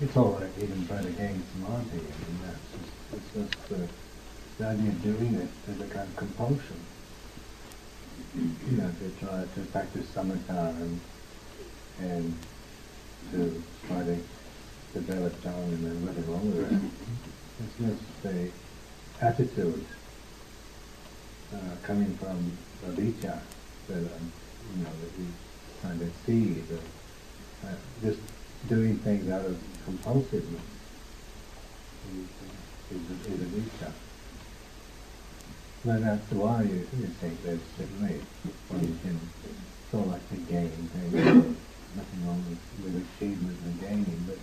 It's all right even try to gain samadhi. I mean, that's just, it's just the, the idea of doing it as a kind of compulsion. You know, to try to practice samatha and, and to try to develop jhana and there's nothing wrong with that. It's just a attitude uh, coming from the avijja that um, you know that we kind of see that uh, just doing things out of compulsiveness is, is, a, is a avijja. But that's why you, you think there's certainly when you can sort of like to gain things. nothing wrong with, with achievement and gaining, but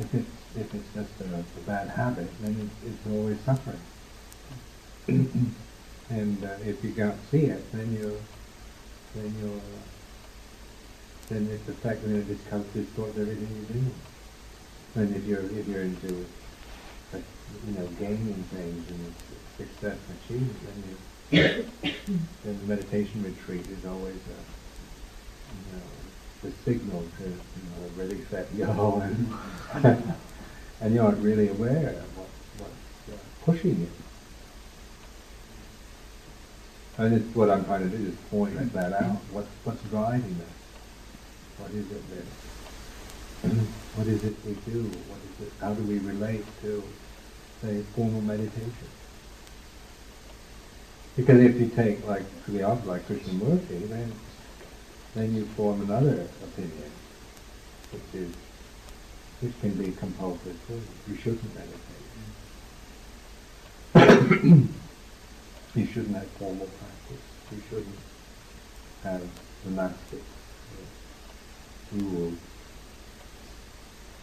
if it's if it's just a, a bad habit, then it, it's always suffering. and uh, if you can't see it, then you then you uh, then it's affecting and it comes distorts everything you do. And if you're if you're into like, you know gaining things and success achieved, then you then the meditation retreat is always a you know the signal to you know really set go and and you aren't really aware of what, what's uh, pushing you. And it's what I'm trying to do is point that out. What's what's driving that? What is it that? What is it we do? What is it? How do we relate to, say, formal meditation? Because if you take like opposite, like Krishnamurti, then then you form another opinion, which is which can be compulsive too. You shouldn't meditate. you shouldn't have formal practice. You shouldn't have monastic rules.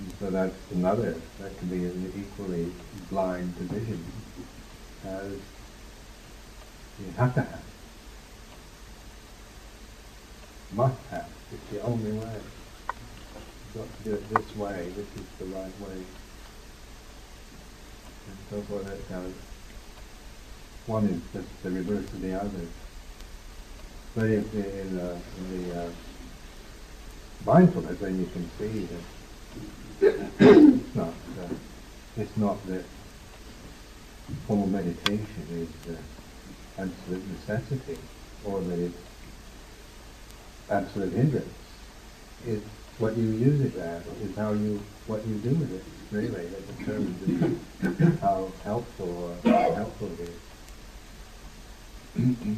And so that's another, that can be an equally blind division as you have to have. Must have. It's the only way. You've got to do it this way. This is the right way. And so forth. That's how one is just the reverse of the other. But if in, uh, in the uh, mindfulness, then you can see that it's not uh, it's not that formal meditation is the absolute necessity or that it's absolute hindrance. It's what you use it as, is how you what you do with it, really, that determines how helpful or helpful it is.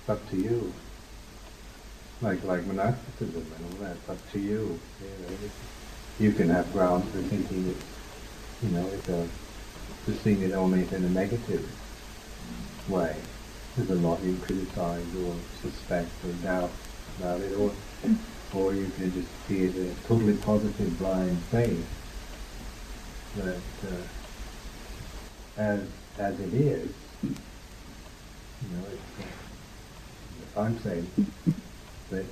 it's up to you like like monasticism and all that. Up to you. You, know, you can have grounds for thinking it's you know it's a to seeing it only in a negative way. There's a lot you criticize or suspect or doubt about it, or or you can just see it as a totally positive blind faith that uh, as as it is, you know, it's, uh, I'm saying that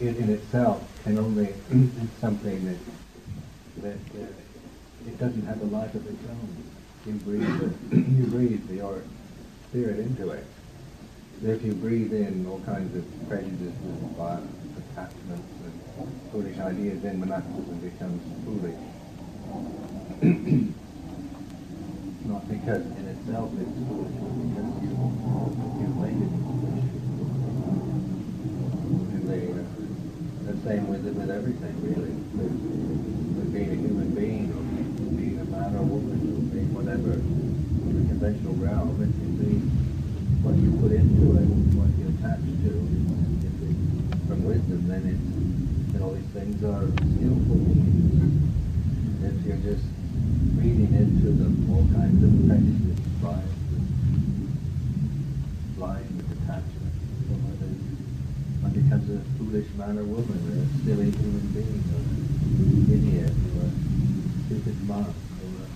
it in itself can only, it's something that, that uh, it doesn't have a life of its own. You breathe, it, you breathe your spirit into it. If you breathe in all kinds of prejudices, violence, attachments, and foolish ideas, then monasticism becomes foolish. Not because in itself it's foolish, but because you, you've made it same with it with everything, really. With, with being a human being, or being a man or woman, or being whatever, the conventional realm, it can be what you put into it, what you attach to. If it's from wisdom, then it's then all these things are skillful means. If you're just reading into them all kinds of prejudice, biases, blind attachment, one becomes a foolish man or woman, or a silly human being, or an idiot, or a stupid monk, or a,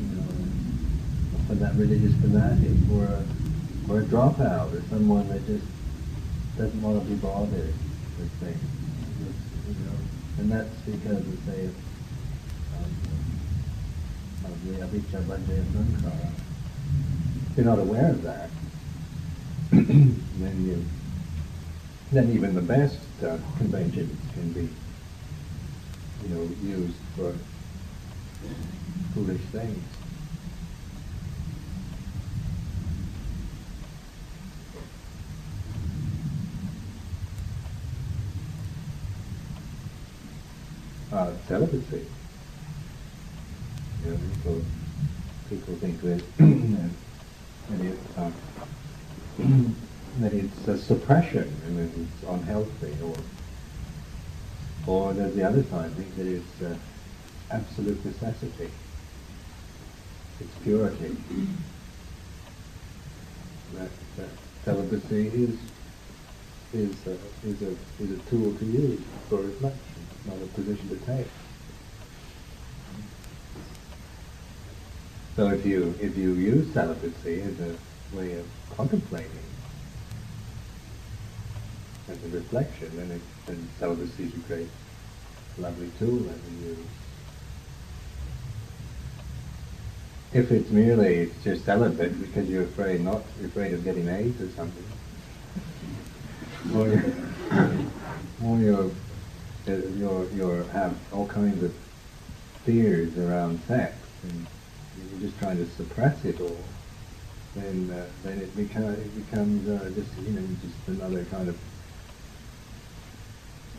you know, or that or a, a dropout, or someone that just doesn't want to be bothered with things. you know, and that's because, we say, of, of the avijja paccaya sankhara. If you're not aware of that, then you then even the best uh, conventions can be, you know, used for foolish things. Uh, celibacy. You know, people, people think that, that it's, uh, that it's a suppression and that it's unhealthy, or or there's the other side, think that it's uh, absolute necessity. It's purity. That, that celibacy is is a, is a is a tool to use for reflection, not a position to take. So if you if you use celibacy as a way of contemplating, as a reflection, then it, then celibacy is a great, lovely tool that we use. If it's merely it's just celibate because you're afraid not you're afraid of getting AIDS or something, or or you're you're you're have all kinds of fears around sex and you're just trying to suppress it all, then uh, then it becomes it becomes uh, just you know just another kind of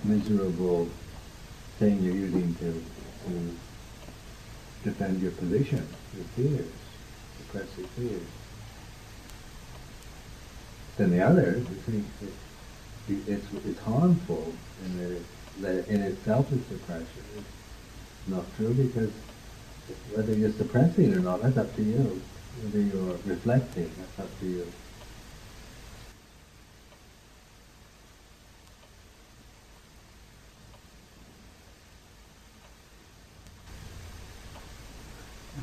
miserable thing you're using to to defend your position, your fears, suppress your fears. Then the other, you think that it's it's harmful and that, it, that in itself is suppression. It's not true because whether you're suppressing or not, that's up to you. Whether you're reflecting, that's up to you.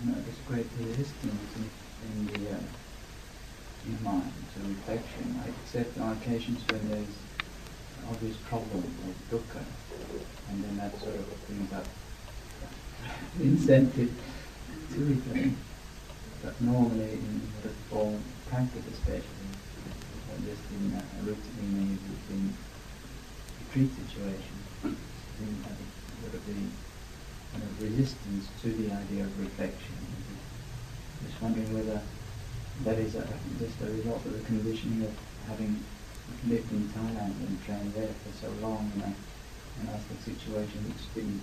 Notice great resistance in, the uh, in mind to reflection. I accept on occasions when there's obvious problem or dukkha, and then that sort of brings up incentive to reflect. But normally in the form practice especially, or just in a uh, routine maybe in retreat situation, then have a sort of kind of resistance to the idea of reflection. Just wondering whether that is a, just a result of the conditioning of having lived in Thailand and trained there for so long, and, I, and as the situation which didn't,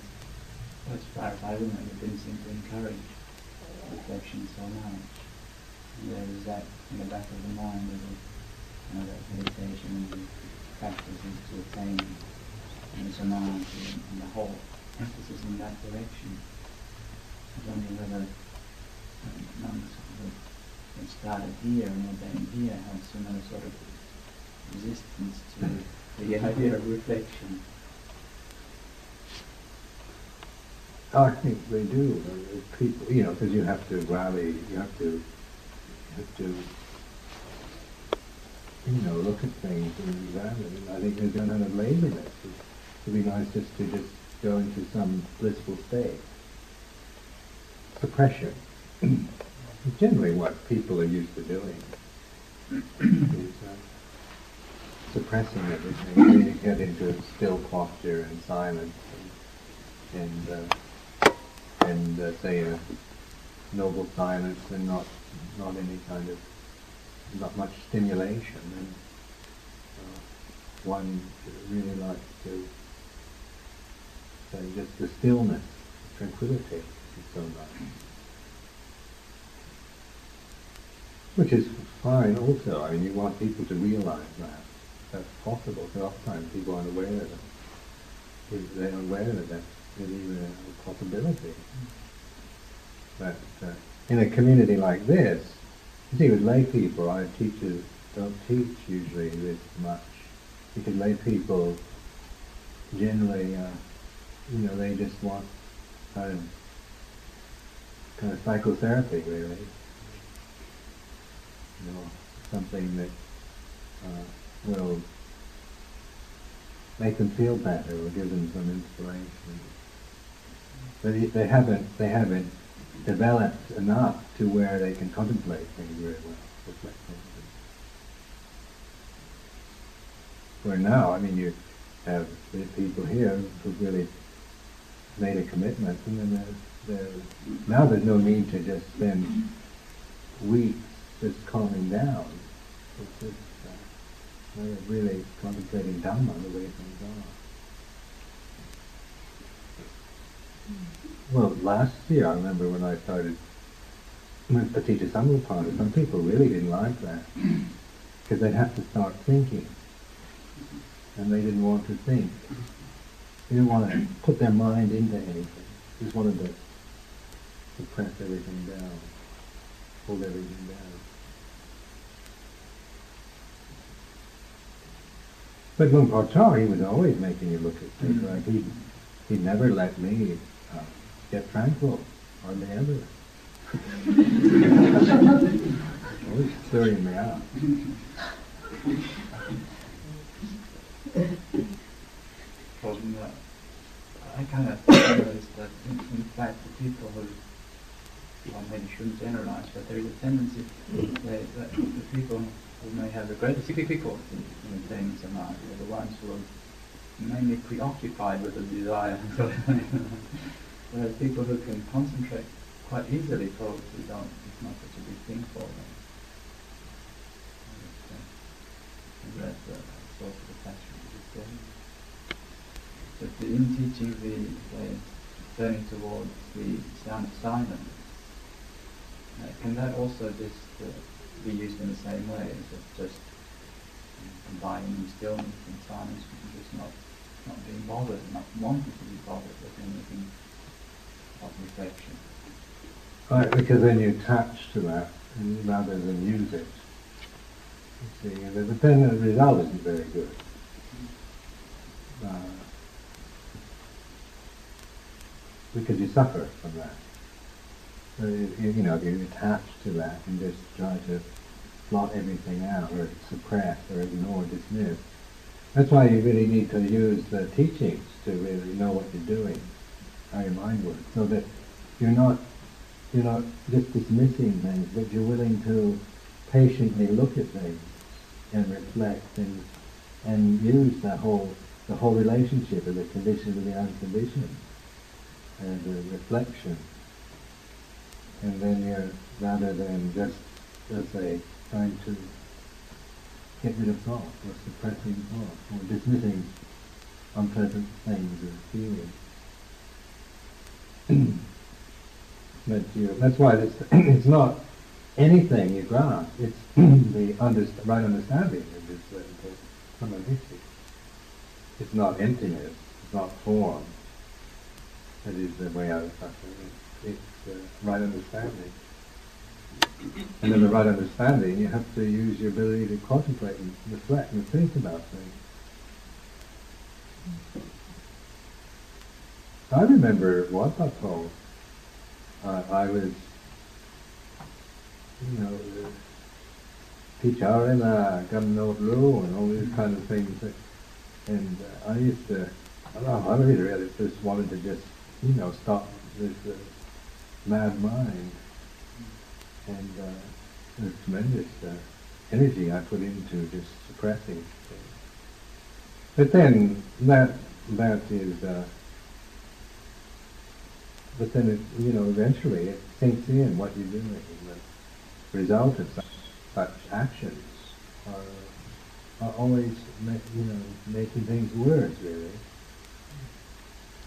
as far as I remember, didn't seem to encourage reflection so much. And there is that in the back of the mind of you know, that meditation and the practices to attain and samadhi and, and the whole emphasis in that direction. I wonder whether um, monks who have started here and ordained here have similar sort of resistance to the idea of reflection. I think they do. People, you know, because you have to rally, you have to, you have to, you know, look at things and examine. I think they don't have laziness. It would be nice just to just go into some blissful state. Suppression. Generally, what people are used to doing uh, suppressing everything. You get into a still posture and silence and. and uh, and uh, say a noble silence and not not any kind of not much stimulation and uh, one really likes to say just the stillness, tranquility is so. Which is fine also. I mean you want people to realize that that's possible. So oftentimes people aren't aware of it. They're aware of that is even a possibility. But uh, in a community like this, you see, with lay people, our teachers don't teach usually this much because lay people generally, uh, you know, they just want kind of, kind of psychotherapy, really. You know, something that uh, will make them feel better or give them some inspiration. But they haven't, they haven't developed enough to where they can contemplate things very well, reflect things. Where now, I mean, you have people here who've really made a commitment, and then they're, they're, now there's no need to just spend weeks just calming down. It's just, they're really contemplating Dhamma the way things are. Well, last year I remember when I started with Paticca Samuppada, some people really didn't like that because they'd have to start thinking, and they didn't want to think. They didn't want to put their mind into anything. They just wanted to to press everything down, hold everything down. But Por he was always making you look at things. Like he, he never let me uh, get tranquil, hardly ever. always stirring me up. Well, I kind of realized that in, in fact the people who, well maybe shouldn't generalize, but there is a tendency that, that the people who may have the greatest difficulty in attaining samadhi are the ones who are mainly preoccupied with the desire. Whereas people who can concentrate quite easily probably don't, it's not such a big thing for them. And that's a source of attachment But in teaching the, the turning towards the sound of silence, uh, can that also just uh, be used in the same way as of just combining stillness and silence and just not not being bothered, not wanting to be bothered with anything of reflection. Right, because then you attach to that and rather than use it. You see, but then the result isn't very good. Uh, because you suffer from that. So you, you know, if you attach to that and just try to blot everything out or suppress or ignore, dismiss, that's why you really need to use the teachings to really know what you're doing, how your mind works, so that you're not you're not just dismissing things, but you're willing to patiently look at things and reflect and and use that whole the whole relationship of the conditioned and the unconditioned and the reflection. And then you're rather than just let's say trying to get rid of thought or suppressing thought or dismissing unpleasant things or feelings. but you, that's why it's, it's not anything you grasp, it's the underst- right understanding of this samadhi. It's not emptiness, it's not form. That is the way I was It's uh, right understanding. And in the right understanding, you have to use your ability to contemplate and reflect and think about things. I remember what I told. Uh, I was, you know, Picharena, Gamnot Lu, and all these kind of things. And uh, I used to, I don't know, I really, really just wanted to just, you know, stop this uh, mad mind and uh, the tremendous uh, energy I put into just suppressing things. But then that that is, uh, but then it, you know eventually it sinks in what you're doing. The result of such, such actions are, are always you know making things worse really.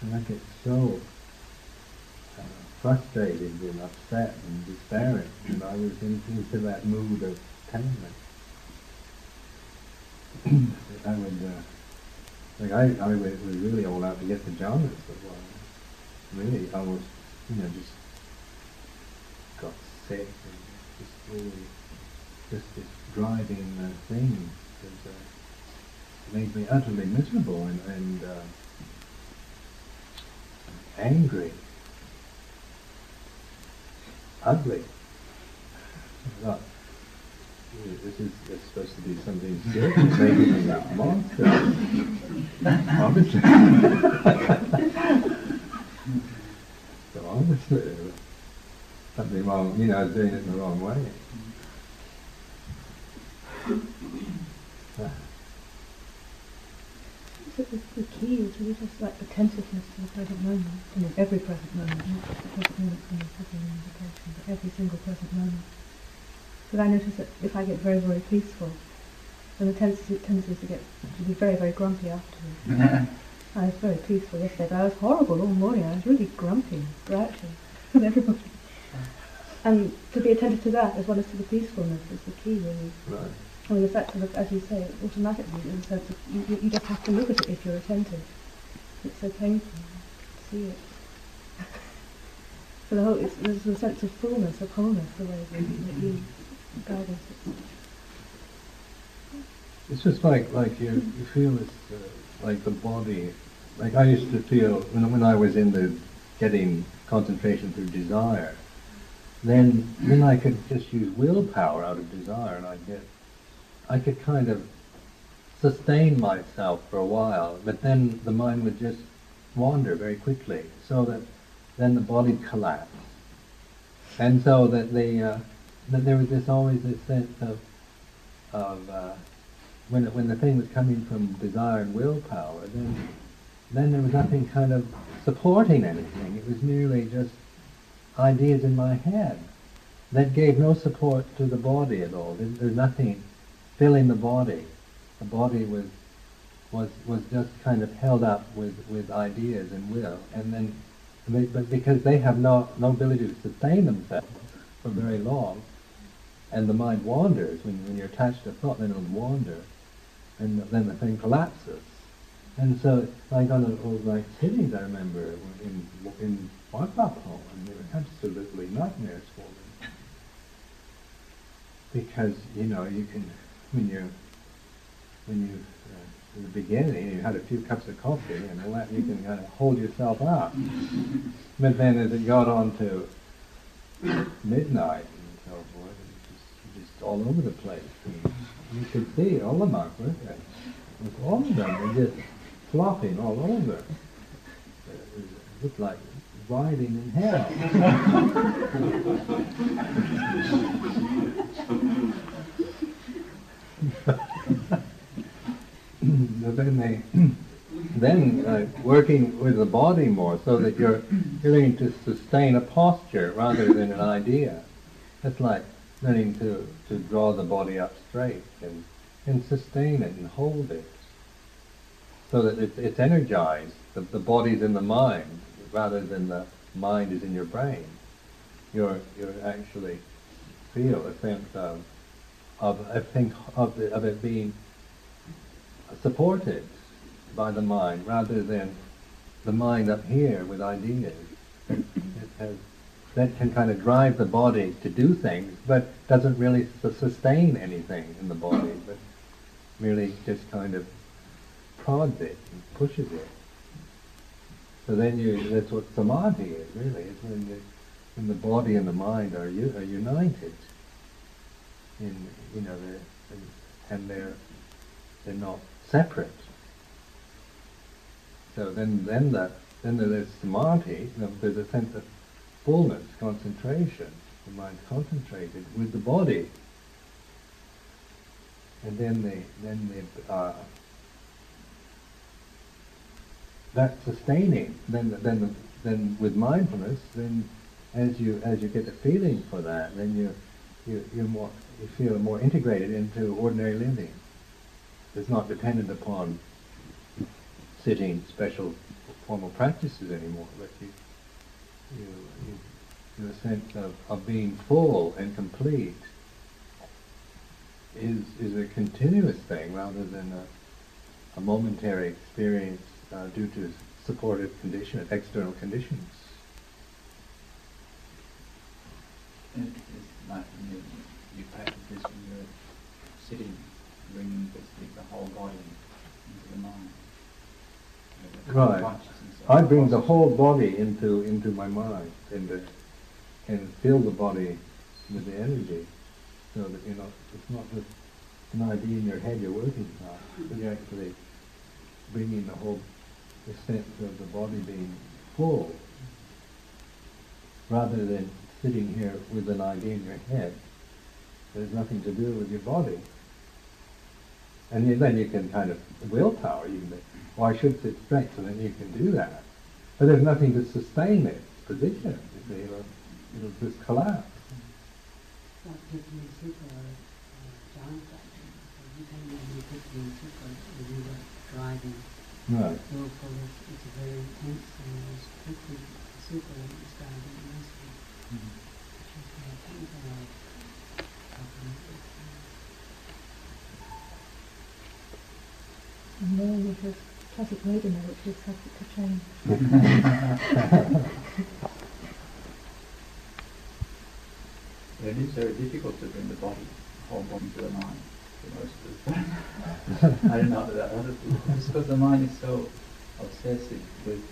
And I get so frustrated and upset and despairing, and I was in, into that mood of attainment. I would, uh, like I, I was really all out to get the jhanas for. Really, almost, you know, just got sick and just really, just this driving uh, thing that uh, made me utterly miserable and, and uh, angry ugly. Thought, this is it's supposed to be something serious, making me a monster. obviously. so obviously there was something wrong, you know, doing it in the wrong way. To be just like attentiveness to the present moment, I mean every present moment, not just the present moment you're sitting meditation, but every single present moment. Because I notice that if I get very, very peaceful, then the tendency, tendency to get to be very, very grumpy afterwards. I was very peaceful yesterday, but I was horrible all morning. I was really grumpy, grouchy with everybody. And to be attentive to that as well as to the peacefulness is the key, really. Right. Mean, the fact that, as you say, automatically, in the sense of you, you- just have to look at it if you're attentive. It's so painful to see it. so the whole, it's, there's a sense of fullness, of wholeness, the way that, you guide us. It's, It's just like like you you feel it's uh, like the body. Like I used to feel when when I was in the getting concentration through desire. Then then I could just use willpower out of desire, and I'd get I could kind of sustain myself for a while, but then the mind would just wander very quickly, so that then the body collapsed, and so that the uh, that there was this always this sense of of uh, when it, when the thing was coming from desire and willpower, then then there was nothing kind of supporting anything. It was merely just ideas in my head that gave no support to the body at all. There, there's nothing filling the body. The body was was was just kind of held up with, with ideas and will, and then but because they have no no ability to sustain themselves for very long, and the mind wanders when when you're attached to a thought, then it'll wander, and then the thing collapses. And so, like on the old like sittings, I remember in in Wakapo, and they were absolutely nightmares for me because you know you can when you when you uh, in the beginning you had a few cups of coffee and all that you can kind of hold yourself up, but then as it got on to midnight and so forth, it was just, just all over the place. And you could see all the monks, weren't they? With all of them were just flopping all over. It, was, it looked like riding in hell. then they, then uh, working with the body more, so that you're learning to sustain a posture rather than an idea. That's like learning to, to draw the body up straight and and sustain it and hold it, so that it's, it's energized. The, the body's in the mind rather than the mind is in your brain. You're you're actually feel a sense of of think of it, of it being supported by the mind rather than the mind up here with ideas. Has, that can kind of drive the body to do things, but doesn't really su- sustain anything in the body, but merely just kind of prods it and pushes it. So then you, that's what samadhi is really, is when the, when the body and the mind are, are united. In, you know, and, they're, they're not separate. So then, then that, then there's samadhi. There's a sense of fullness, concentration. The mind concentrated with the body, and then they, then they, uh, that sustaining. Then, then, then with mindfulness, then as you as you get the feeling for that, then you you you're more feel more integrated into ordinary living. It's not dependent upon sitting special formal practices anymore, but you you you you a sense of, of being full and complete is is a continuous thing rather than a, a momentary experience uh, due to supportive condition, external conditions. Like when you, you practice this when you're sitting, bringing basically the whole body into the mind. The Right. I bring the whole body into into my mind and uh, and fill the body with the energy, so that you know it's not just an idea in your head you're working on, but you're actually bringing the whole the sense of the body being full, rather than sitting here with an idea in your head. There's nothing to do with your body. And then you can kind of, willpower, you can think, should sit straight, so then you can do that. But there's nothing to sustain its position, it'll, it'll just collapse. Like Tiffany Super, uh, John section. So you can use Super when you were driving. Right. Is, it's a very intense and there's Tiffany Super that driving nicely. She's very technical like talking about it. And more with this classic radio, which is subject to change. It is very difficult to bring the body, whole body to the mind for most of the time. I don't know about other people, because the mind is so obsessive with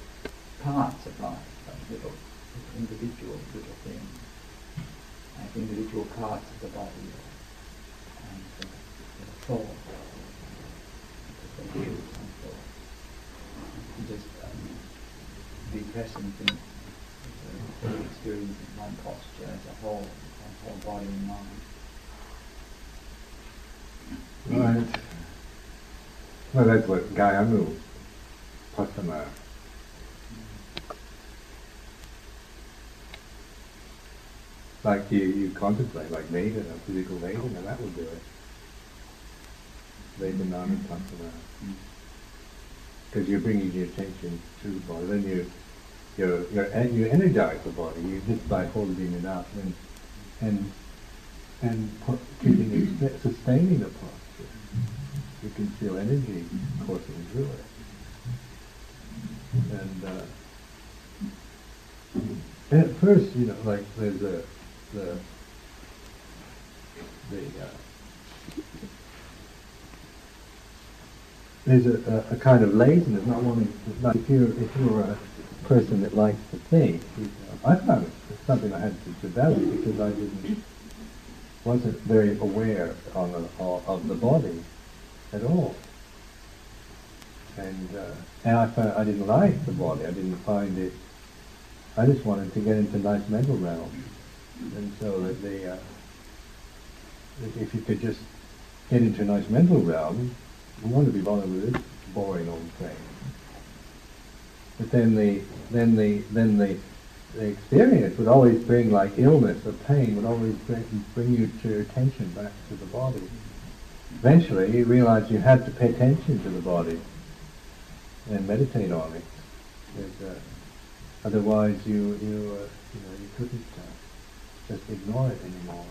parts of life, like little, individual little things, individual parts of the body, and uh, the views and. You just um, be present in the experience of mind posture as a whole, and whole body and mind. Right. Well, that's what Gayanu Pasana. Like you, you contemplate, like Vedana, physical Vedana, that would do it. Vedanana Pasana. Because you're bringing your attention to the body, then you, you're, you're, you energize the body, you just by holding it up and, and, and pu- keeping it, sustaining the posture. You can feel energy coursing through it. And, uh, and at first, you know, like there's a, the, the, uh, there's a, a, a kind of laziness, not wanting, like if you're, if you're a person that likes to think, I found it, something I had to develop because I didn't, wasn't very aware the, of the body at all. And, uh, and I found, I didn't like the body, I didn't find it, I just wanted to get into nice mental realm. And so that the, uh, if- you could just get into a nice mental realm, you want to be bothered with this boring old thing. But then the, then the, then the, the experience would always bring like illness or pain would always bring, bring you to your attention back to the body. Eventually you realize you had to pay attention to the body and meditate on it. Uh, otherwise you, you, uh, you know, you couldn't uh, just ignore it anymore.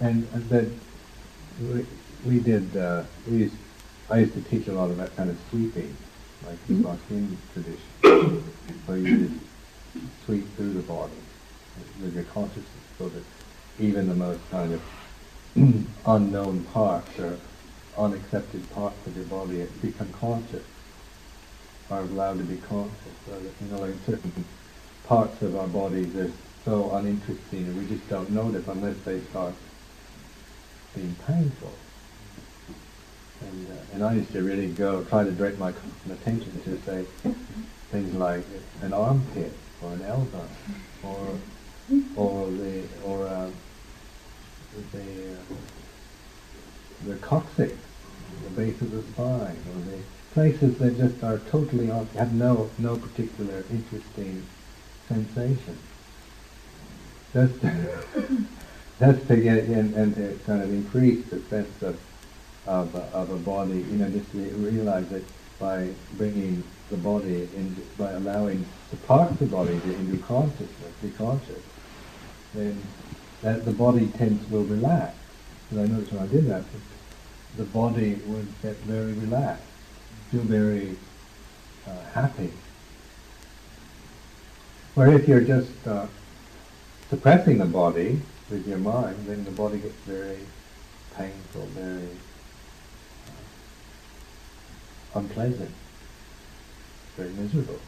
And, and then we, we did, uh, we used, I used to teach a lot of that kind of sweeping, like the Mhm. Tradition, where you just sweep through the body with your consciousness so that even the most kind of unknown parts or unaccepted parts of your body become conscious, are allowed to be conscious. So that, you know, like certain parts of our bodies are so uninteresting and we just don't notice unless they start being painful. And, uh, and I used to really go, try to direct my attention to, say, things like an armpit or an elbow or or the or uh, the uh, the coccyx, the base of the spine, or the places that just are totally on, have no no particular interesting sensation. Just just to get in and to kind of increase the sense of of of a body, you know, just to realize that by bringing the body in, by allowing the parts of the body to into consciousness, be conscious, then that the body tends will relax. And I noticed when I did that, the body would get very relaxed, feel very uh, happy. Where if you're just uh, suppressing the body with your mind, then the body gets very painful, very uh, unpleasant, very miserable.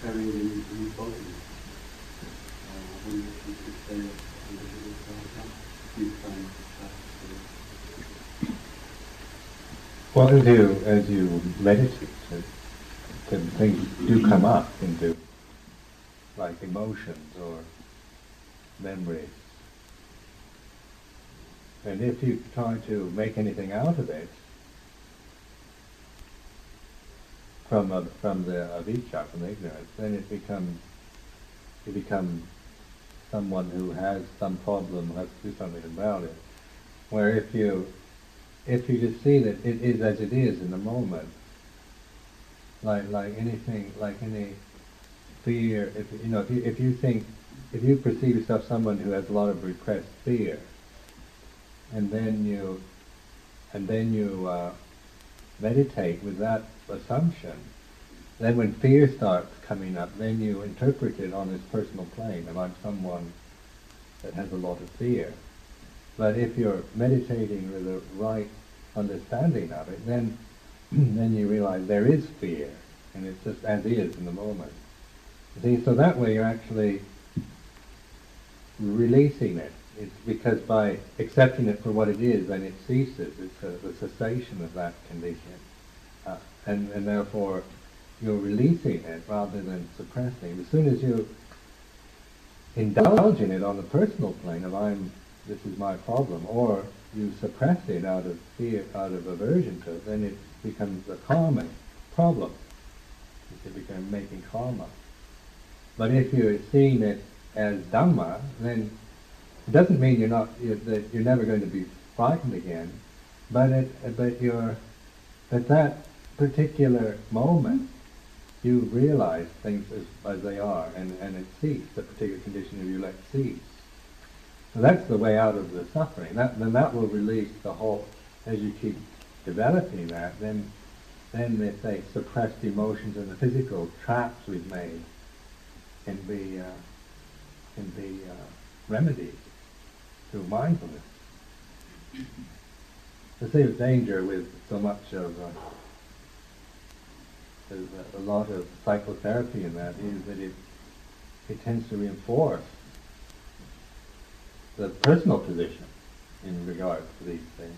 Do, uh, I wonder if you could say a little bit about that, uh, Well, as you, as you meditate, then things do come up into like emotions or memories. And if you try to make anything out of it, from uh, from the avijja, from the ignorance, then it becomes you become someone who has some problem, has to do something about it. Where if you if you just see that it is as it is in the moment, like like anything, like any fear, if you know, if you if you think, if you perceive yourself someone who has a lot of repressed fear, and then you, and then you uh, meditate with that assumption, then when fear starts coming up, then you interpret it on this personal plane, and I'm someone that has a lot of fear. But if you're meditating with the right understanding of it, then then you realize there is fear, and it's just as is in the moment. See, so that way you're actually releasing it. It's because by accepting it for what it is, then it ceases. It's a, the cessation of that condition, uh, and and therefore you're releasing it rather than suppressing. As soon as you indulge in it on the personal plane of I'm, this is my problem, or you suppress it out of fear, out of aversion to it, then it becomes a karmic problem. It becomes making karma. But if you're seeing it as Dhamma, then it doesn't mean you're not you're, that you're never going to be frightened again, but it but you're at that particular moment you realize things as, as they are, and, and it ceases, the particular condition of you let cease. So that's the way out of the suffering. That, then that will release the whole, as you keep developing that, then, then if they suppressed emotions and the physical traps we've made can be, uh, can be uh, remedied through mindfulness. The same danger with so much of uh, there's a, a lot of psychotherapy in that is that it it tends to reinforce the personal position in regard to these things.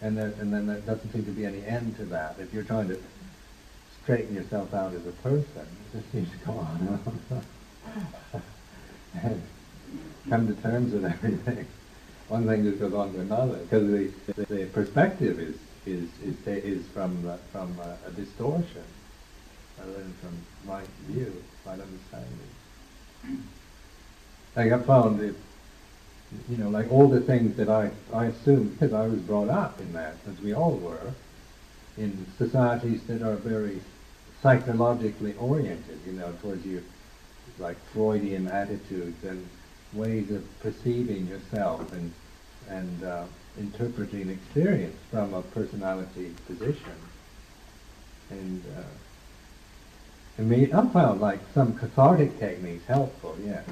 And, and then there doesn't seem to be any end to that. If you're trying to straighten yourself out as a person, it just seems to go on and come to terms with everything. One thing just goes on to another because the, the perspective is is is is from uh, from uh, a distortion rather than from right view, right understanding. Like I found it, you know, like all the things that I I assumed because I was brought up in that, as we all were, in societies that are very psychologically oriented, you know, towards you, like Freudian attitudes and ways of perceiving yourself and and uh, interpreting experience from a personality position. And uh, I mean, I found like some cathartic techniques helpful, yeah.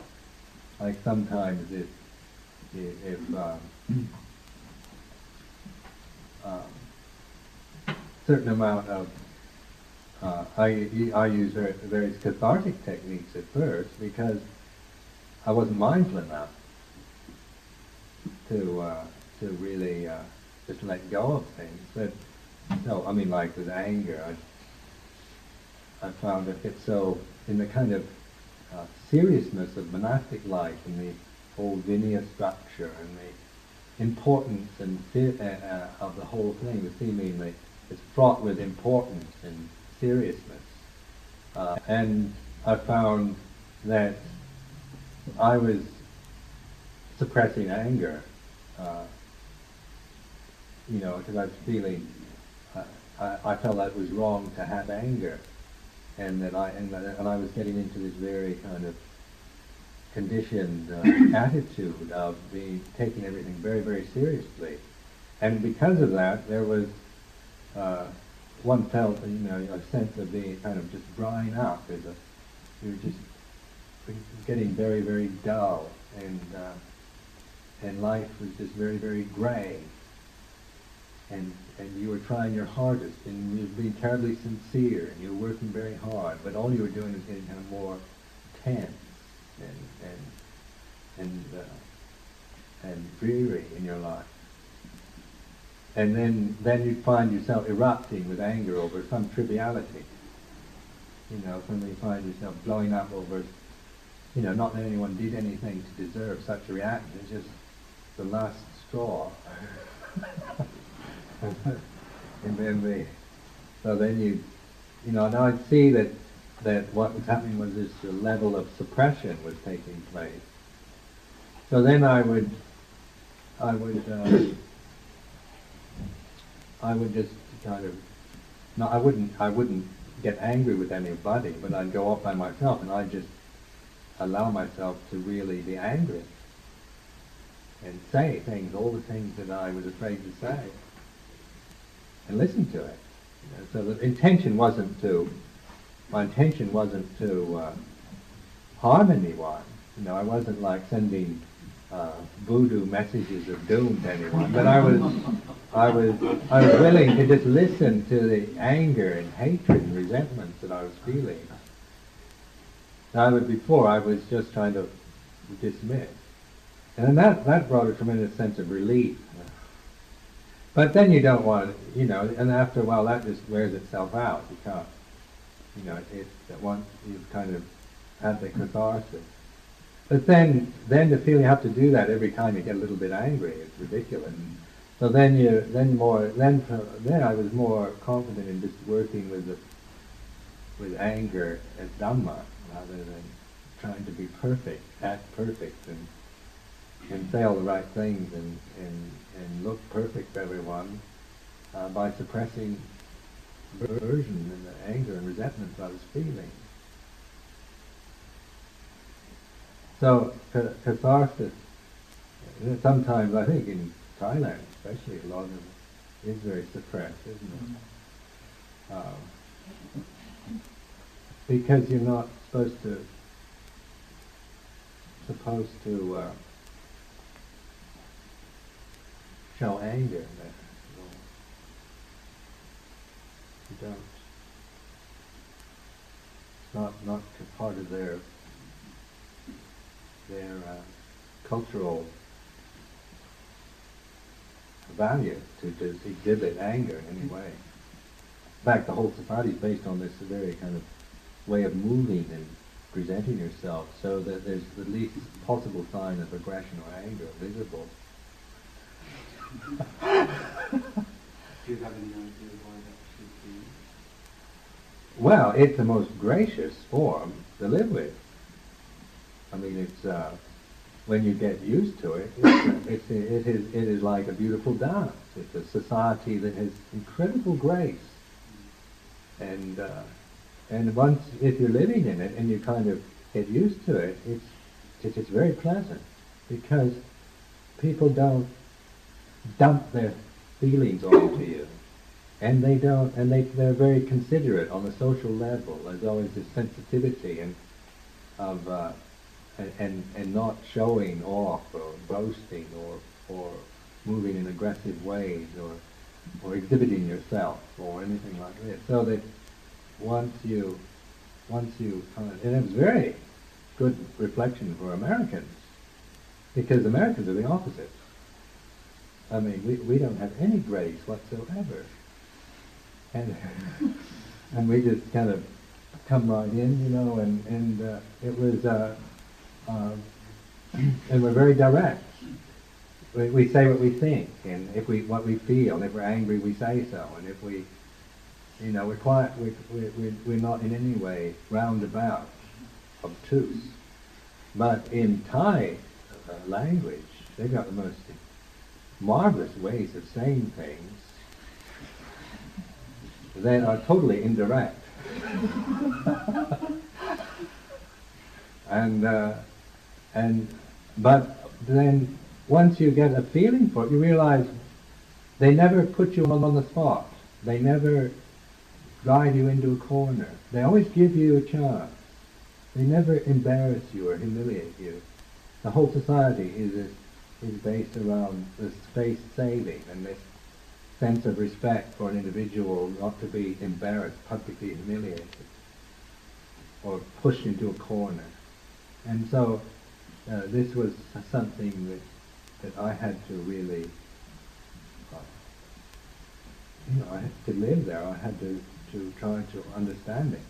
Like sometimes if, if, um, um, certain amount of, uh, I, I use various cathartic techniques at first because I wasn't mindful enough to uh, to really uh, just let go of things. But no, I mean, like with anger, I, I found that it's so in the kind of uh, seriousness of monastic life and the whole Vinaya structure and the importance and uh, uh, of the whole thing, the seemingly it's fraught with importance and seriousness. Uh, and I found that I was suppressing anger uh, you know, because I was feeling, uh, I, I felt that it was wrong to have anger, and that I and, and I was getting into this very kind of conditioned uh, attitude of being taking everything very very seriously, and because of that, there was uh, one felt you know a sense of being kind of just drying up. As a, you were just getting very very dull, and uh, and life was just very very gray and and you were trying your hardest and you were being terribly sincere and you were working very hard, but all you were doing was getting kind of more tense and and and uh, and dreary in your life. and then then you find yourself erupting with anger over some triviality. You know, suddenly you find yourself blowing up over, you know, not that anyone did anything to deserve such a reaction. It's just the last straw. and then the, so then you, you know, now I'd see that that what was happening was this level of suppression was taking place. So then I would, I would, uh, I would just kind of, no, I wouldn't, I wouldn't get angry with anybody, but I'd go off by myself and I'd just allow myself to really be angry and say things, all the things that I was afraid to say, and listen to it. You know, so the intention wasn't to, my intention wasn't to uh, harm anyone. You know, I wasn't like sending uh, voodoo messages of doom to anyone, but I was, I was, I was willing to just listen to the anger and hatred and resentment that I was feeling. Now, before I was just trying to dismiss, and that that brought a tremendous sense of relief. But then you don't want, you know, and after a while that just wears itself out. Can't, you know, it, it once you've kind of had the catharsis. But then, then to feel you have to do that every time you get a little bit angry, it's ridiculous. So then you, then more, then then I was more confident in just working with the, with anger as dhamma rather than trying to be perfect, act perfect, and and say all the right things and and, and look perfect to everyone uh, by suppressing aversion and the anger and resentment I was feeling. So catharsis, sometimes I think in Thailand especially, a lot of it is very suppressed, isn't it? Um, because you're not supposed to supposed to uh, show anger. That, you don't. It's not not part of their their uh, cultural value to just exhibit anger in any way. In fact, the whole society is based on this very kind of way of moving and presenting yourself so that there's the least possible sign of aggression or anger visible. Do you have any idea why that should be? Well, it's the most gracious form to live with. I mean, it's uh, when you get used to it, it's, it's, it, is, it is like a beautiful dance. It's a society that has incredible grace. And, uh, and once, if you're living in it and you kind of get used to it, it's, it's, it's very pleasant because people don't dump their feelings onto you. And they don't, and they, they're very considerate on the social level. There's always this sensitivity and of, uh, and, and, not showing off or boasting or, or moving in aggressive ways or, or exhibiting yourself or anything like this. So that once you, once you, and it was very good reflection for Americans because Americans are the opposite. I mean, we, we don't have any grace whatsoever. And, and we just kind of come right in, you know, and, and uh, it was, uh, uh, and we're very direct. We, say what we think, and if we, what we feel, and if we're angry, we say so, and if we, you know, we're quiet, we, we, we, we're not in any way roundabout, obtuse. But in Thai uh, language, they've got the most marvelous ways of saying things that are totally indirect. and uh, and but then once you get a feeling for it, you realize they never put you on the spot. They never drive you into a corner. They always give you a chance. They never embarrass you or humiliate you. The whole society is is based around this space saving and this sense of respect for an individual not to be embarrassed, publicly humiliated, or pushed into a corner. And so uh, this was something that, that I had to really you know, I had to live there. I had to, to try to understand it.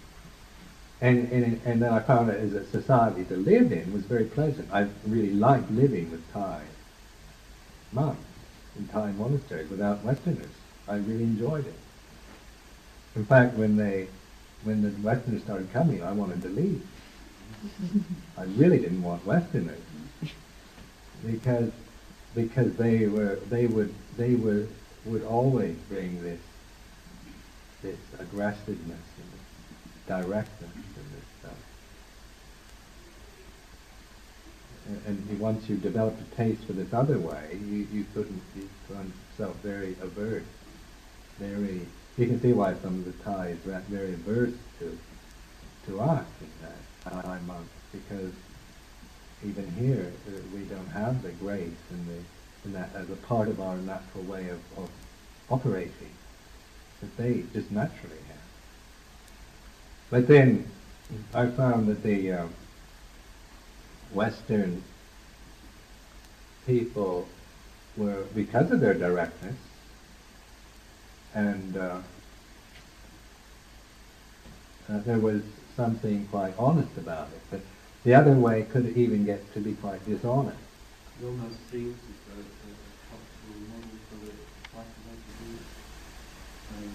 And, and, and then I found that as a society to live in was very pleasant. I really liked living with Thai monks in Thai monasteries without Westerners. I really enjoyed it. In fact, when they, when the Westerners started coming, I wanted to leave. I really didn't want Westerners because because they were they would they would would always bring this this aggressiveness and this directness and this stuff. And, once you developed a taste for this other way, you, you couldn't you yourself very averse, very. You can see why some of the Thais are very averse to to us in that Thai monks because even here uh, we don't have the grace and the and that as a part of our natural way of, of operating that they just naturally have. But then I found that the uh, Western people were, because of their directness, and uh, uh, there was something quite honest about it. But the other way could even get to be quite dishonest. Psychology. Um,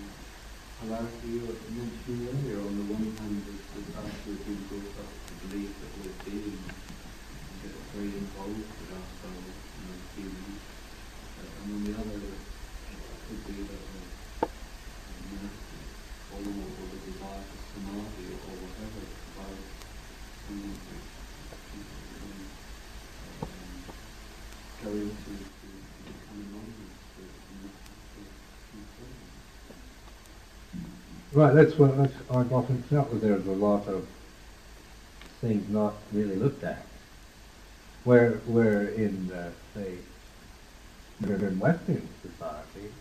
polarity you were mentioning earlier, on the one hand, we've been brought up to believe that we're get very involved with ourselves and our feelings. Uh, and the other, it could be that uh, monastic or, or the desire for samadhi or whatever provides someone um, go into to. Right, that's what I've often felt that there's a lot of things not really looked at. Where, where in, uh, say, in Western society,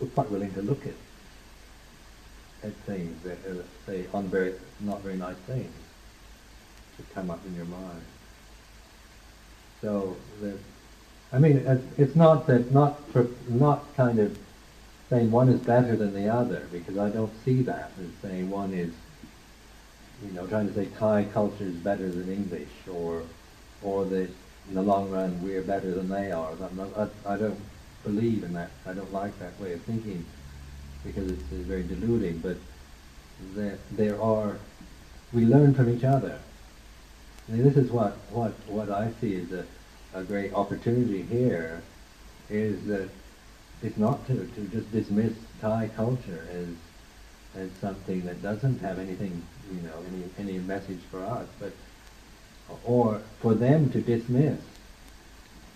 we're quite willing to look at at things that are, say, on very, not very nice things that come up in your mind. So that, I mean, it's not that, not, not kind of saying one is better than the other, because I don't see that as saying one is, you know, trying to say Thai culture is better than English, or, or that in the long run we're better than they are. Not, I, I don't believe in that. I don't like that way of thinking, because it's, it's very deluding. But there, there are, we learn from each other. I mean, this is what, what, what I see as a, a great opportunity here, is that it's not to, to just dismiss Thai culture as as something that doesn't have anything, you know, any any message for us, but or for them to dismiss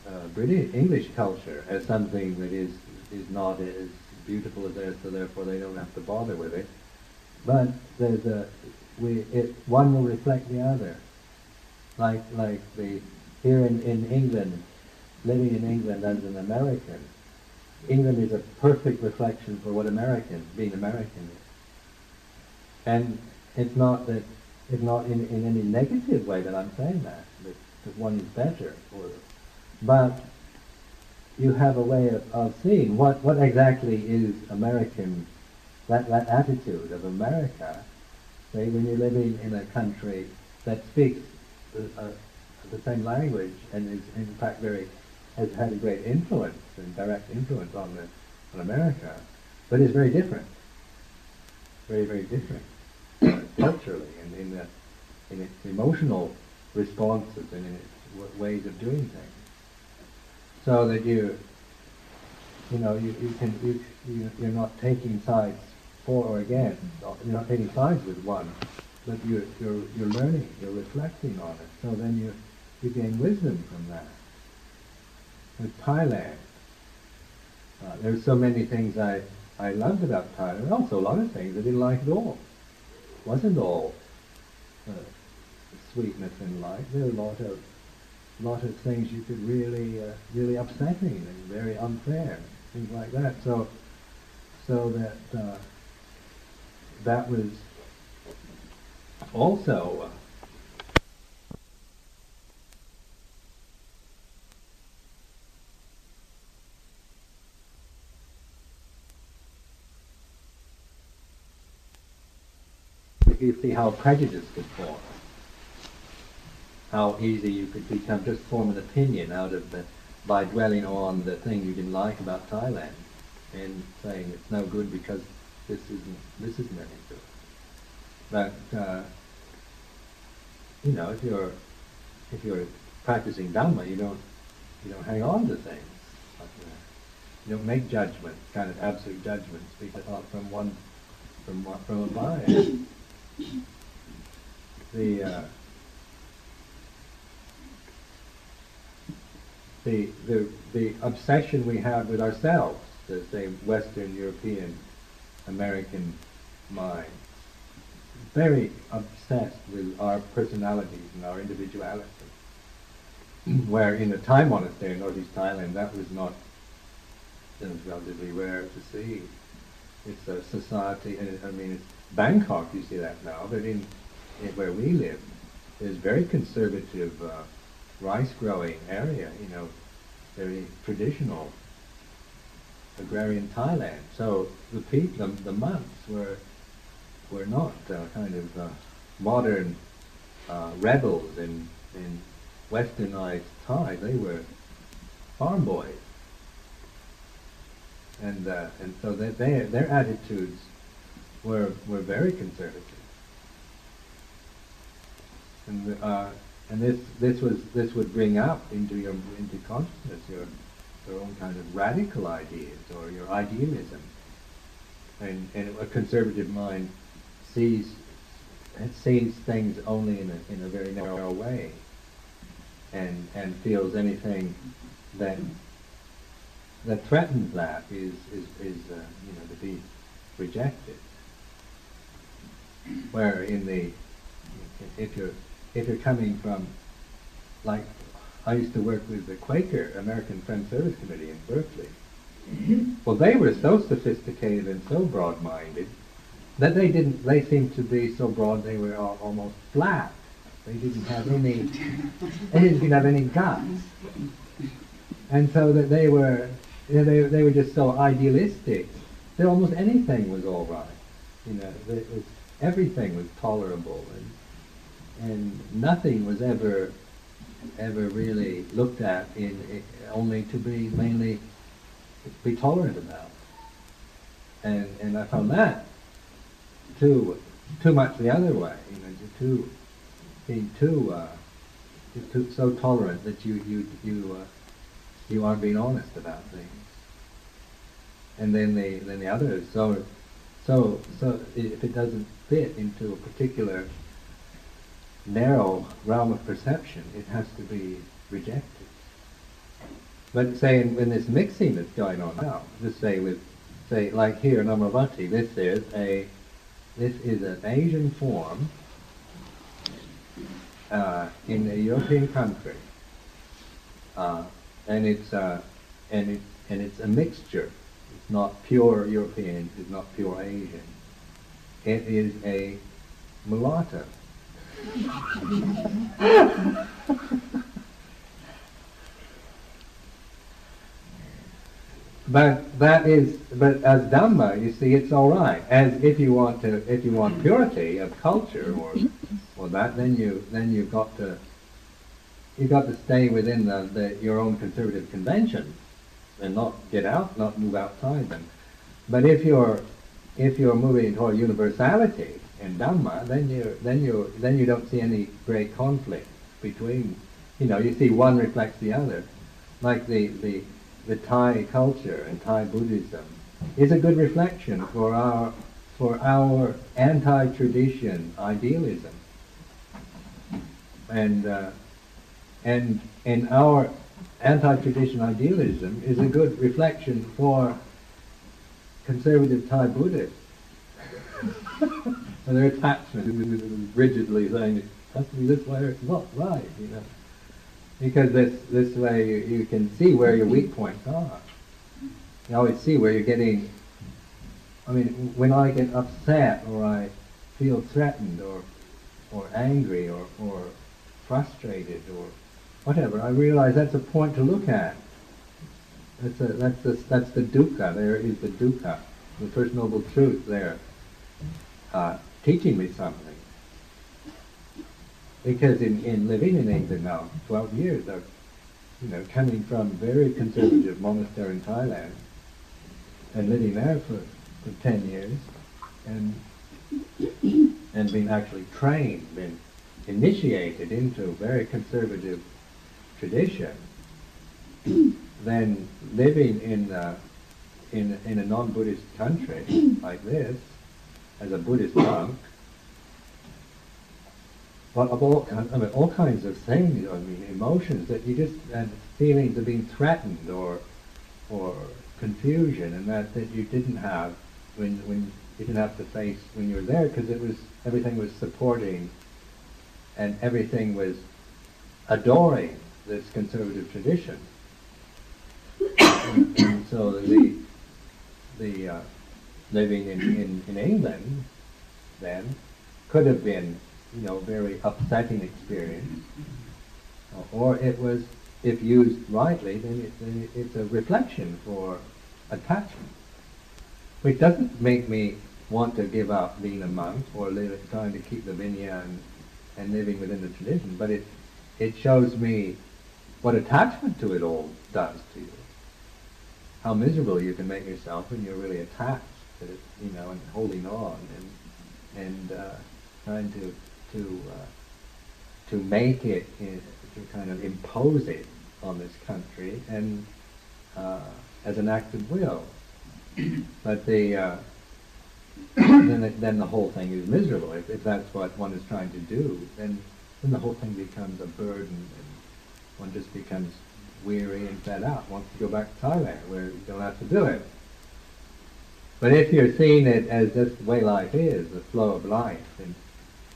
uh, British English culture as something that is is not as beautiful as theirs, so therefore they don't have to bother with it. But there's a we it one will reflect the other, like like the here in, in England, living in England as an American, England is a perfect reflection for what American, being American is. And it's not that, it's not in, in any negative way that I'm saying that, that, that one is better, or, but you have a way of, of seeing what, what exactly is American, that, that attitude of America, say when you're living in a country that speaks uh, uh, the same language and is in fact very has had a great influence and direct influence on the on America, but is very different, very very different culturally and in the in its emotional responses and in its ways of doing things. So that you you know you, you can you, you you're not taking sides for or against. You're not taking sides with one, but you're you're you're learning. You're reflecting on it. So then you you gain wisdom from that with Thailand. Uh, there's so many things I, I loved about Thailand. Also, a lot of things I didn't like at all. Wasn't all uh, sweetness in life. There were a lot of lot of things you could really uh, really upsetting and very unfair, things like that. So so that uh, that was also. You see how prejudice could form. How easy you could become, just form an opinion out of the, by dwelling on the thing you didn't like about Thailand and saying it's no good because this isn't, this isn't any good. But, uh, you know, if you're, if you're practicing Dhamma, you don't, you don't hang on to things like. You don't make judgments, kind of absolute judgments, because uh, from one, from one, from a bias. The, uh, the, the, the obsession we have with ourselves, the say Western European American mind, very obsessed with our personalities and our individuality. Where in a Thai monastery in northeast Thailand, that was not, was relatively rare to see. It's a society, I mean, it's Bangkok, you see that now, but in, in where we live, there's very conservative uh, rice growing area, you know, very traditional agrarian Thailand. So the people, the, the monks were were not uh, kind of uh, modern uh, rebels in in westernized Thai. They were farm boys, and uh, and so they, they, their attitudes were were very conservative. And uh, and this this was this would bring up into your into consciousness your your own kind of radical ideas or your idealism. And, and a conservative mind sees sees things only in a, in a very narrow way and, and feels anything that that threatens that is, is, is uh, you know, to be rejected. Where in the, if you're, if you're coming from, like I used to work with the Quaker American Friends Service Committee in Berkeley. Mm-hmm. Well, they were so sophisticated and so broad-minded that they didn't. They seemed to be so broad they were al- almost flat. They didn't have any. They didn't have any guts, and so that they were. You know, they they were just so idealistic that almost anything was all right. You know, it was everything was tolerable, and and nothing was ever ever really looked at in, only to be mainly be tolerant about. And and I found that too too much the other way, you know, too being too uh, too so tolerant that you you you uh, you aren't being honest about things. And then the then the others so so so if it doesn't fit into a particular narrow realm of perception, it has to be rejected. But say in this mixing that's going on now, just say with, say like here in Amaravati, this is a, this is an Asian form uh, in a European country, uh, and it's uh, and it and it's a mixture. It's not pure European. It's not pure Asian. It is a mulatto. but that is, but as Dhamma, you see, it's all right. As if you want to, if you want purity of culture or, or that, then you, then you've got to, you've got to stay within the, the, your own conservative conventions and not get out, not move outside them. But if you're, if you're moving toward universality, in Dhamma, then you then you then you don't see any great conflict between you know, you see one reflects the other. Like the, the, the Thai culture and Thai Buddhism is a good reflection for our for our anti-tradition idealism. And uh, and and our anti-tradition idealism is a good reflection for conservative Thai Buddhists. and their attachment rigidly saying it has to be this way or it's not right, you know. Because this this way you, you can see where your weak points are. You always see where you're getting I mean, when I get upset or I feel threatened or or angry or, or frustrated or whatever, I realize that's a point to look at. That's a, that's the, that's the dukkha. There is the dukkha, the first noble truth there, uh, teaching me something. because in, in living in England now, 12 years, I've, you know, coming from very conservative monastery in Thailand and living there for, for 10 years and, and being actually trained, been initiated into a very conservative tradition, then living in, uh, in, in a non-Buddhist country like this, as a Buddhist monk, but of all, I mean, all kinds of things, I mean, emotions that you just, and feelings of being threatened or, or confusion, and that, that you didn't have when, when you didn't have to face when you were there, because it was, everything was supporting, and everything was adoring this conservative tradition. so the, the, uh, living in, in, in England then could have been, you know, very upsetting experience. Uh, Or it was, if used rightly, then it- it's a reflection for attachment. Which doesn't make me want to give up being a monk or live, trying to keep the vinaya and, and living within the tradition, but it, it shows me what attachment to it all does to you. How miserable you can make yourself when you're really attached to it, you know, and holding on and, and uh, trying to, to, uh, to make it, in, to kind of impose it on this country and uh, as an act of will. but the, uh, then, it, then the whole thing is miserable. If, if that's what one is trying to do, then, then the whole thing becomes a burden and one just becomes weary and fed up, wants to go back to Thailand where you don't have to do it. But if you're seeing it as just the way life is, the flow of life, and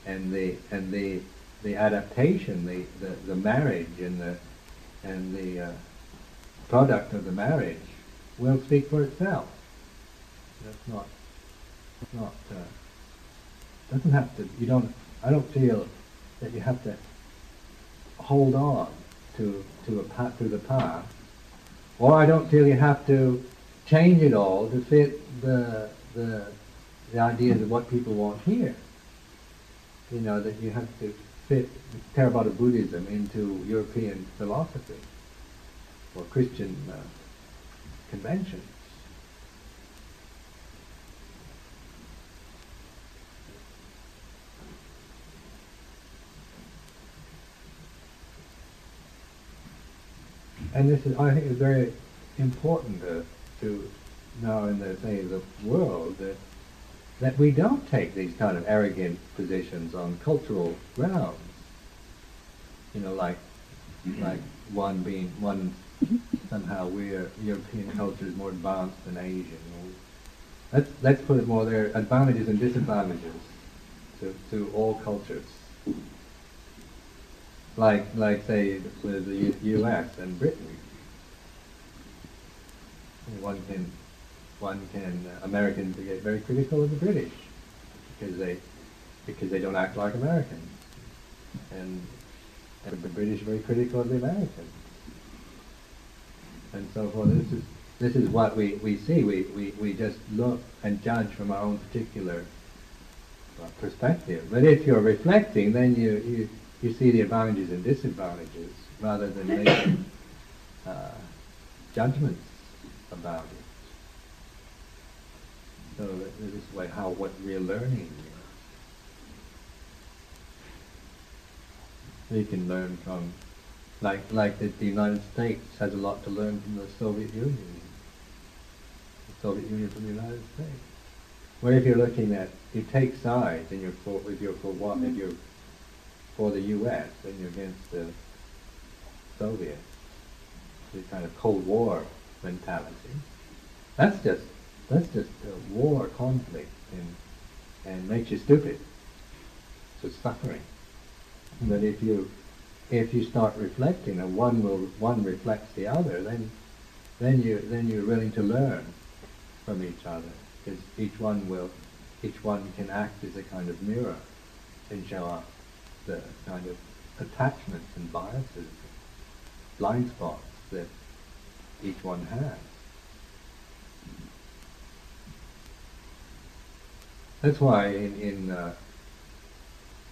and the and the the adaptation, the, the, the marriage and the and the uh, product of the marriage will speak for itself. That's not not uh, doesn't have to. You don't. I don't feel that you have to hold on to to a the path, or I don't feel you have to change it all to fit the the the ideas of what people want here. You know that you have to fit Theravada Buddhism into European philosophy or Christian uh, conventions. And this is, I think, is very important to, to now in the say the world that that we don't take these kind of arrogant positions on cultural grounds. You know, like mm-hmm. like one being one somehow we're European culture is more advanced than Asian. Let's let's put it more there advantages and disadvantages to, to all cultures. Like like say with the U.S. and Britain, one can one can uh, Americans get very critical of the British because they because they don't act like Americans, and, and the British are very critical of the Americans, and so forth. This is this is what we, we see. We, we, we just look and judge from our own particular uh, perspective. But if you're reflecting, then you, you, you see the advantages and disadvantages rather than making uh, judgments about it. So this is how what real learning. You can learn from, like like the, the United States has a lot to learn from the Soviet Union. The Soviet Union from the United States. Where if you're looking at, you take sides and you're for, if you're for what, if you're for the U.S., you're against the Soviets. The kind of Cold War mentality. That's just that's just a war conflict and and makes you stupid. So suffering. But if you if you start reflecting and one will one reflects the other, then then you then you're willing to learn from each other because each one will each one can act as a kind of mirror and show up the kind of attachments and biases, blind spots that each one has. That's why in, in uh,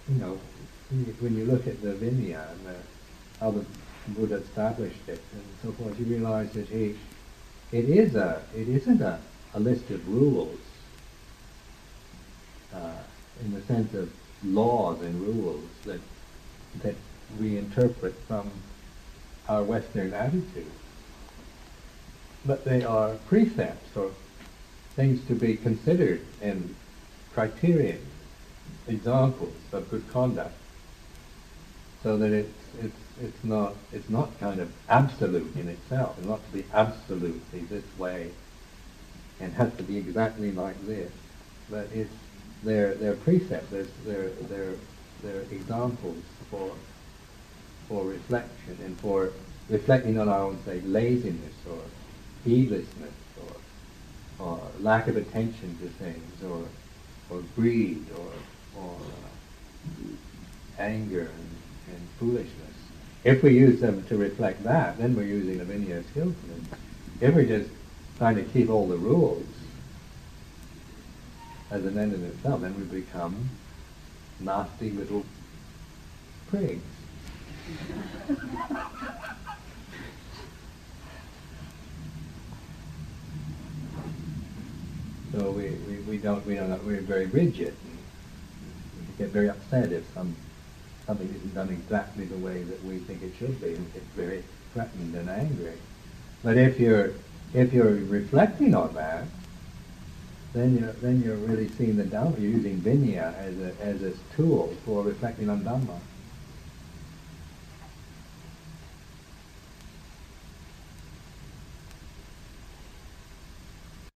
you know, when you look at the Vinaya and the, how the Buddha established it and so forth, you realize that he, it is a, it isn't a, a list of rules, uh, in the sense of laws and rules that, that we interpret from our Western attitude. But they are precepts or things to be considered and criterion, examples of good conduct. So that it's, it's, it's not, it's not kind of absolute in itself. It's not to be absolutely this way and has to be exactly like this. But it's, they're, they're precepts, they're, they're, they're, they're examples for, for reflection and for reflecting on our own, say, laziness or heedlessness or, or lack of attention to things or, or greed or, or uh, anger and, and foolishness. If we use them to reflect that, then we're using the Vinaya skillfully. If we're just trying to keep all the rules as an end in itself, then we become nasty little prigs. So we, we, we don't, we don't, we're very rigid. We get very upset if some, something isn't done exactly the way that we think it should be, and get very threatened and angry. But if you're, if you're reflecting on that, then you're, then you're really seeing the Dhamma, you're using Vinaya as a, as a tool for reflecting on Dhamma.